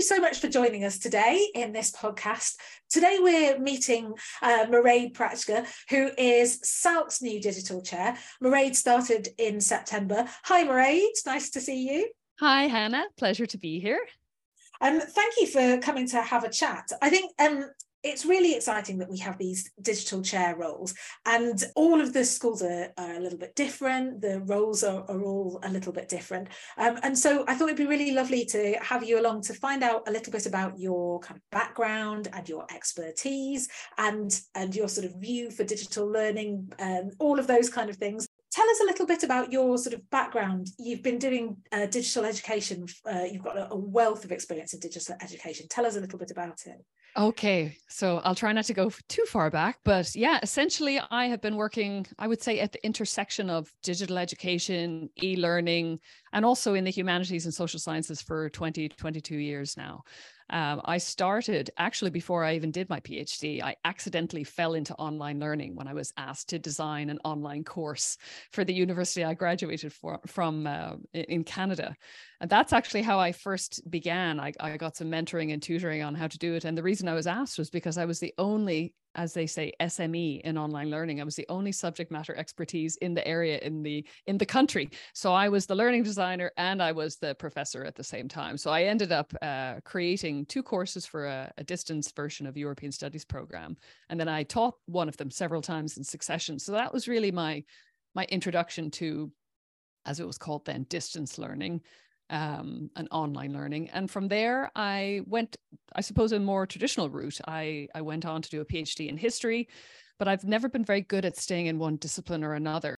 you so much for joining us today in this podcast. Today we're meeting uh, Mairead Prachka, who is SALC's new digital chair. Mairead started in September. Hi, Mairead. Nice to see you. Hi, Hannah. Pleasure to be here. Um, thank you for coming to have a chat. I think um, it's really exciting that we have these digital chair roles and all of the schools are, are a little bit different. The roles are, are all a little bit different. Um, and so i thought it'd be really lovely to have you along to find out a little bit about your kind of background and your expertise and and your sort of view for digital learning and all of those kind of things tell us a little bit about your sort of background. You've been doing uh, digital education, uh, you've got a, a, wealth of experience in digital education. Tell us a little bit about it. Okay, so I'll try not to go too far back, but yeah, essentially, I have been working, I would say, at the intersection of digital education, e learning, and also in the humanities and social sciences for 20, 22 years now. Um, I started actually before I even did my PhD. I accidentally fell into online learning when I was asked to design an online course for the university I graduated for, from uh, in Canada. And that's actually how I first began. I, I got some mentoring and tutoring on how to do it. And the reason I was asked was because I was the only as they say sme in online learning. I was the only subject matter expertise in the area in the in the country. So i was the learning designer and i was the professor at the same time. So i ended up uh, creating two courses for a, a, distance version of european studies program. And then i taught one of them several times in succession. So that was really my my introduction to as it was called then distance learning um, and online learning. And from there, I went, I suppose, a more traditional route. I, I went on to do a PhD in history, but I've never been very good at staying in one discipline or another.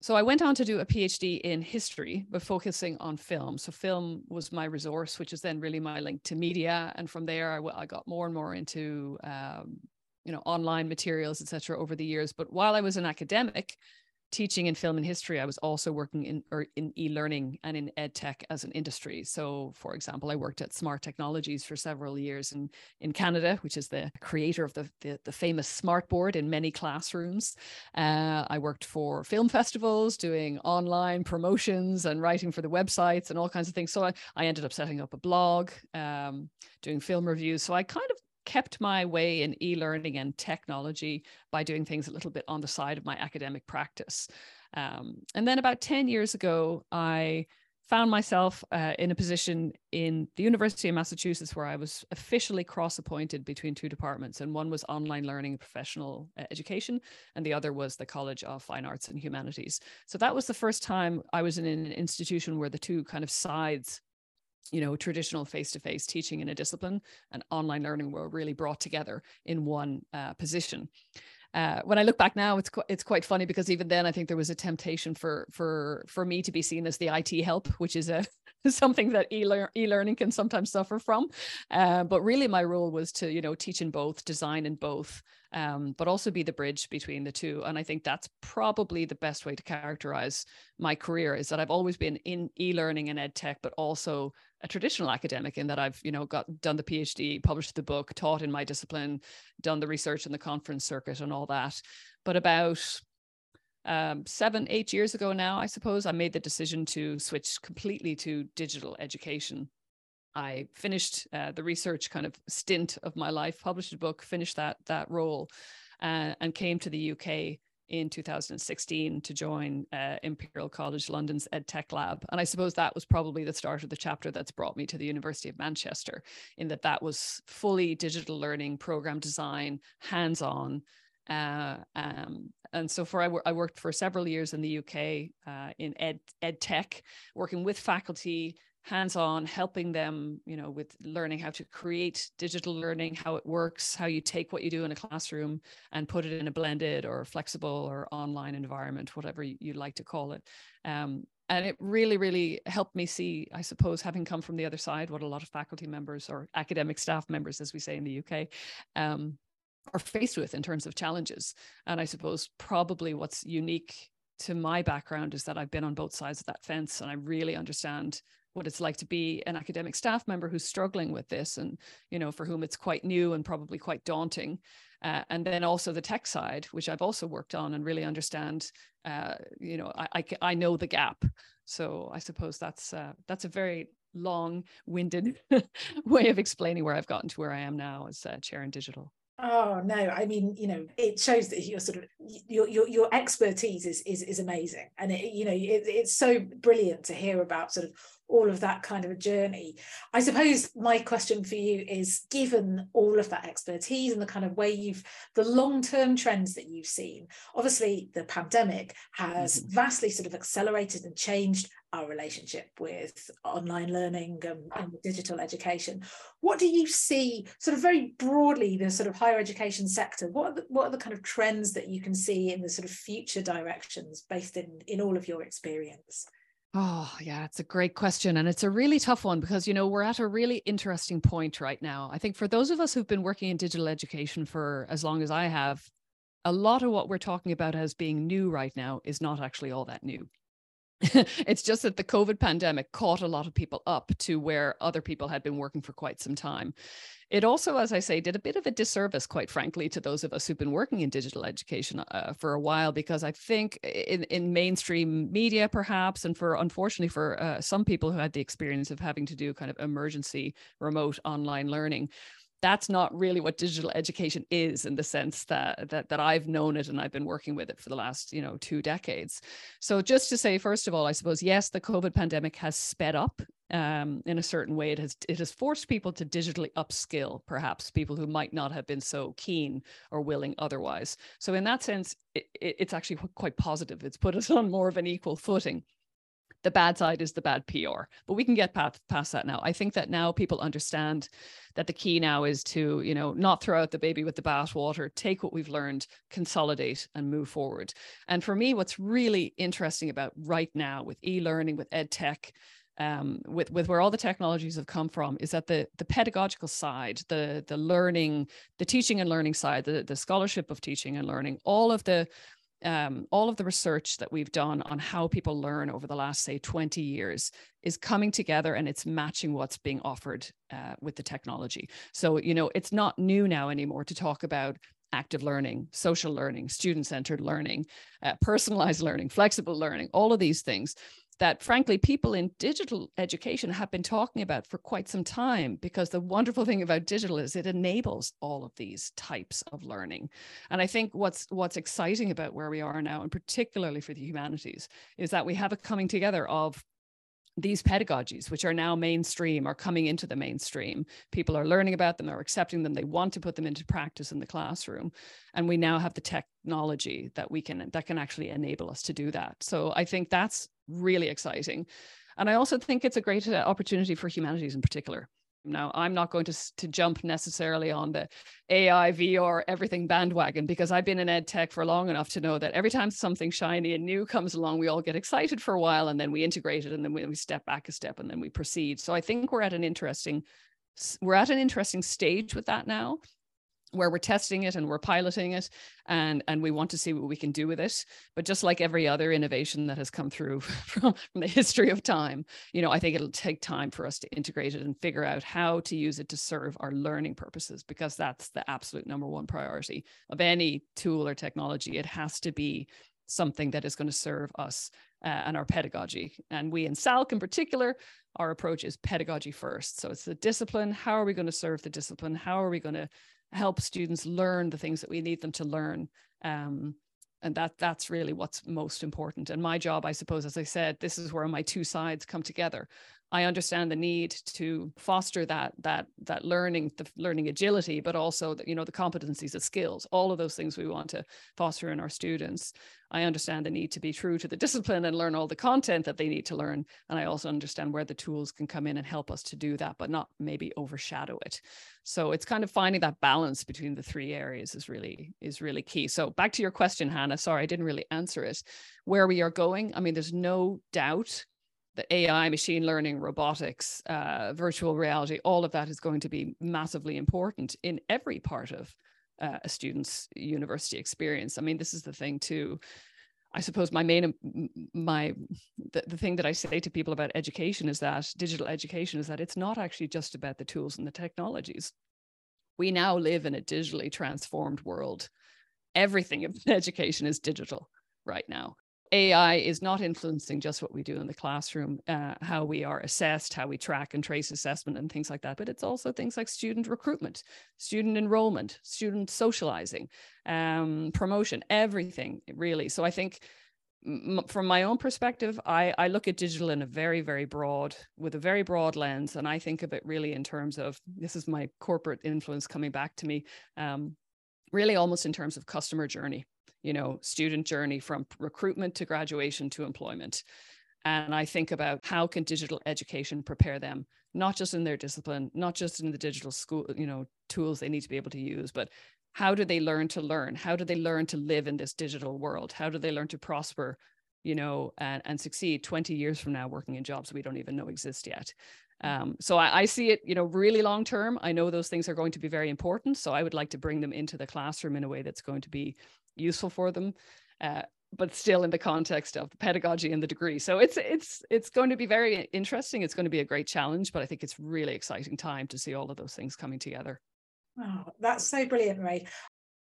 So I went on to do a PhD in history, but focusing on film. So film was my resource, which is then really my link to media. And from there, I, I got more and more into, um, you know, online materials, etc. over the years. But while I was an academic, teaching in film and history, I was also working in or in e-learning and in ed tech as an industry. So, for example, I worked at Smart Technologies for several years in, in Canada, which is the creator of the, the, the famous smartboard in many classrooms. Uh, I worked for film festivals, doing online promotions and writing for the websites and all kinds of things. So I, I ended up setting up a blog, um, doing film reviews. So I kind of kept my way in e-learning and technology by doing things a little bit on the side of my academic practice. Um, and then about 10 years ago, I found myself uh, in a position in the University of Massachusetts where I was officially cross appointed between two departments. And one was online learning and professional uh, education, and the other was the College of Fine Arts and Humanities. So that was the first time I was in an institution where the two kind of sides you know traditional face-to-face teaching in a discipline and online learning were really brought together in one uh, position. Uh, when I look back now, it's qu- it's quite funny because even then I think there was a temptation for for for me to be seen as the IT help, which is a something that e-learning can sometimes suffer from. Uh, but really, my role was to you know teach in both, design in both, um, but also be the bridge between the two. And I think that's probably the best way to characterize my career is that I've always been in e-learning and ed tech, but also a traditional academic in that I've, you know, got done the PhD, published the book, taught in my discipline, done the research in the conference circuit and all that. But about um, seven, eight years ago now, I suppose, I made the decision to switch completely to digital education. I finished uh, the research kind of stint of my life, published a book, finished that that role, uh, and came to the UK in 2016 to join uh, Imperial College London's EdTech Lab. And I suppose that was probably the start of the chapter that's brought me to the University of Manchester, in that that was fully digital learning, program design, hands on. Uh, um, and so for I, I, worked for several years in the UK uh, in ed, ed tech, working with faculty, hands-on helping them you know with learning how to create digital learning how it works how you take what you do in a classroom and put it in a blended or flexible or online environment whatever you, like to call it. Um, and it really really helped me see i suppose having come from the other side what a lot of faculty members or academic staff members as we say in the uk um, are faced with in terms of challenges. And i suppose probably what's unique to my background is that I've been on both sides of that fence and I really understand what it's like to be an academic staff member who's struggling with this and you know for whom it's quite new and probably quite daunting. Uh, and then also the tech side which i've also worked on and really understand uh, you know I, I, I know the gap. So i suppose that's uh, that's a very long winded way of explaining where I've gotten to where I am now as uh, chair in digital. Oh no, I mean, you know, it shows that your sort of your your, your expertise is is is amazing, and it, you know, it, it's so brilliant to hear about sort of all of that kind of a journey. I suppose my question for you is given all of that expertise and the kind of way you've the long-term trends that you've seen, obviously the pandemic has mm-hmm. vastly sort of accelerated and changed our relationship with online learning and, and, digital education. What do you see, sort of very broadly, the sort of higher education sector? What are the, what are the kind of trends that you can see in the sort of future directions based in in all of your experience? Oh, yeah, it's a great question. And it's a really tough one because, you know, we're at a really interesting point right now. I think for those of us who've been working in digital education for as long as I have, a lot of what we're talking about as being new right now is not actually all that new. it's just that the COVID pandemic caught a lot of people up to where other people had been working for quite some time. It also, as I say, did a bit of a disservice, quite frankly, to those of us who've been working in digital education uh, for a while, because I think in, in mainstream media, perhaps, and for unfortunately for uh, some people who had the experience of having to do kind of emergency remote online learning, that's not really what digital education is in the sense that, that that I've known it and I've been working with it for the last you know two decades. So just to say, first of all, I suppose yes, the COVID pandemic has sped up um, in a certain way. It has it has forced people to digitally upskill, perhaps people who might not have been so keen or willing otherwise. So in that sense, it, it's actually quite positive. It's put us on more of an equal footing the bad side is the bad PR. But we can get past, past that now. I think that now people understand that the key now is to, you know, not throw out the baby with the bathwater, take what we've learned, consolidate and move forward. And for me, what's really interesting about right now with e-learning, with ed tech, um, with with where all the technologies have come from is that the the pedagogical side, the the learning, the teaching and learning side, the the scholarship of teaching and learning, all of the um, all of the research that we've done on how people learn over the last, say, 20 years is coming together and it's matching what's being offered uh, with the technology. So, you know, it's not new now anymore to talk about active learning, social learning, student centered learning, uh, personalized learning, flexible learning, all of these things that frankly people in digital education have been talking about for quite some time because the wonderful thing about digital is it enables all of these types of learning. And i think what's what's exciting about where we are now and particularly for the humanities is that we have a coming together of these pedagogies, which are now mainstream, are coming into the mainstream. People are learning about them, they're accepting them, they want to put them into practice in the classroom. And we now have the technology that we can that can actually enable us to do that. So I think that's really exciting. And I also think it's a great uh, opportunity for humanities in particular. Now, I'm not going to, to jump necessarily on the AI, VR, everything bandwagon because I've been in ed tech for long enough to know that every time something shiny and new comes along, we all get excited for a while and then we integrate it and then we, we step back a step and then we proceed. So I think we're at an interesting we're at an interesting stage with that now where we're testing it and we're piloting it and and we want to see what we can do with it. But just like every other innovation that has come through from, from the history of time you know i think it'll take time for us to integrate it and figure out how to use it to serve our learning purposes because that's the absolute number one priority of any tool or technology. It has to be something that is going to serve us uh, and our pedagogy. And we in SALC in particular our approach is pedagogy first. So it's the discipline. How are we going to serve the discipline? How are we going to help students learn the things that we need them to learn. Um, and that that's really what's most important. And my job, I suppose, as I said, this is where my two sides come together. I understand the need to foster that that that learning, the learning agility, but also the, you know the competencies, the skills, all of those things we want to foster in our students. I understand the need to be true to the discipline and learn all the content that they need to learn, and I also understand where the tools can come in and help us to do that, but not maybe overshadow it. So it's kind of finding that balance between the three areas is really is really key. So back to your question, Hannah. Sorry, I didn't really answer it. Where we are going, I mean, there's no doubt the AI, machine learning, robotics, uh, virtual reality, all of that is going to be massively important in every part of uh, a student's university experience. I mean, this is the thing too. I suppose my main my the, the thing that I say to people about education is that digital education is that it's not actually just about the tools and the technologies. We now live in a digitally transformed world. Everything in education is digital right now AI is not influencing just what we do in the classroom, uh, how we are assessed, how we track and trace assessment, and things like that. But it's also things like student recruitment, student enrollment, student socializing, um, promotion, everything really. So I think from my own perspective, I, I look at digital in a very, very broad, with a very broad lens. And I think of it really in terms of this is my corporate influence coming back to me, um, really almost in terms of customer journey, you know, student journey from recruitment to graduation to employment. And I think about how can digital education prepare them, not just in their discipline, not just in the digital school, you know, tools they need to be able to use, but how do they learn to learn? How do they learn to live in this digital world? How do they learn to prosper you know and, and succeed 20 years from now working in jobs we don't even know exist yet? Um, so I, I, see it you know really long term. I know those things are going to be very important so i would like to bring them into the classroom in a way that's going to be useful for them uh, but still in the context of the pedagogy and the degree. So it's it's it's going to be very interesting. It's going to be a great challenge but i think it's really exciting time to see all of those things coming together. Oh, that's so brilliant, Ray.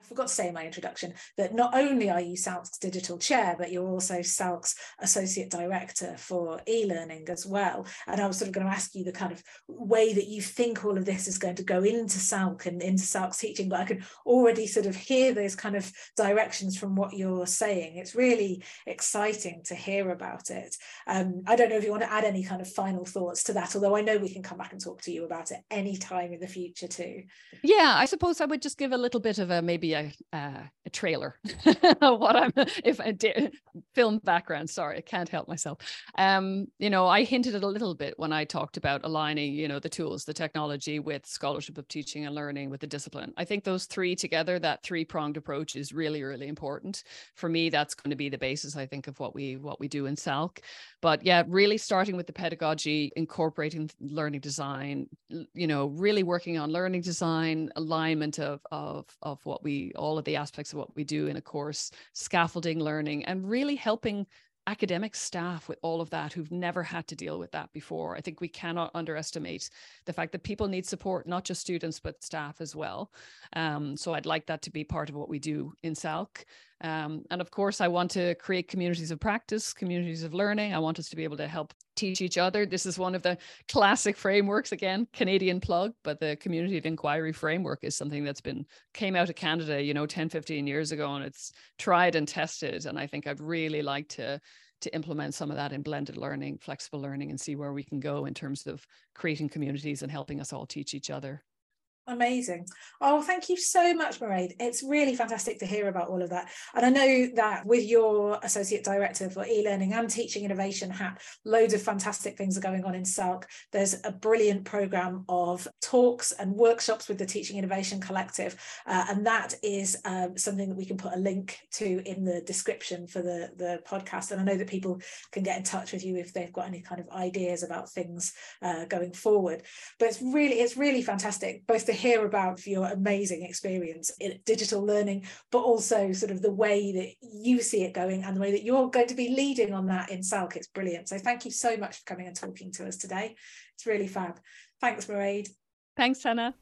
I forgot to say in my introduction that not only are you SALC's digital chair, but you're also SALC's associate director for e-learning as well. And I was sort of going to ask you the kind of way that you think all of this is going to go into SALC and into SALC's teaching, but I can already sort of hear those kind of directions from what you're saying. It's really exciting to hear about it. Um, I don't know if you want to add any kind of final thoughts to that, although I know we can come back and talk to you about it any time in the future too. Yeah, I suppose I would just give a little bit of a maybe a uh, a trailer. what I'm if I did film background. Sorry, I can't help myself. Um, you know, I hinted it a little bit when I talked about aligning, you know, the tools, the technology with scholarship of teaching and learning with the discipline. I think those three together, that three pronged approach, is really really important for me. That's going to be the basis, I think, of what we what we do in SALC. But yeah, really starting with the pedagogy, incorporating learning design, you know, really working on learning design, alignment of of of what we all of the aspects of what we do in a course, scaffolding learning, and really helping academic staff with all of that who've never had to deal with that before. I think we cannot underestimate the fact that people need support, not just students, but staff as well. Um, so I'd like that to be part of what we do in SALC. Um, and of course, I want to create communities of practice, communities of learning. I want us to be able to help teach each other. This is one of the classic frameworks, again, Canadian plug, but the community of inquiry framework is something that's been came out of Canada, you know, 10, 15 years ago, and it's tried and tested. And I think I'd really like to to implement some of that in blended learning, flexible learning, and see where we can go in terms of creating communities and helping us all teach each other. Amazing. Oh, thank you so much, Mairead. It's really fantastic to hear about all of that. And I know that with your Associate Director for e-learning and teaching innovation hat, loads of fantastic things are going on in SALC. There's a brilliant program of talks and workshops with the Teaching Innovation Collective. Uh, and that is um, something that we can put a link to in the description for the, the podcast. And I know that people can get in touch with you if they've got any kind of ideas about things uh, going forward. But it's really, it's really fantastic, both to hear about your amazing experience in digital learning, but also sort of the way that you see it going and the way that you're going to be leading on that in SALC. It's brilliant. So thank you so much for coming and talking to us today. It's really fab. Thanks, Mairead. Thanks, Hannah.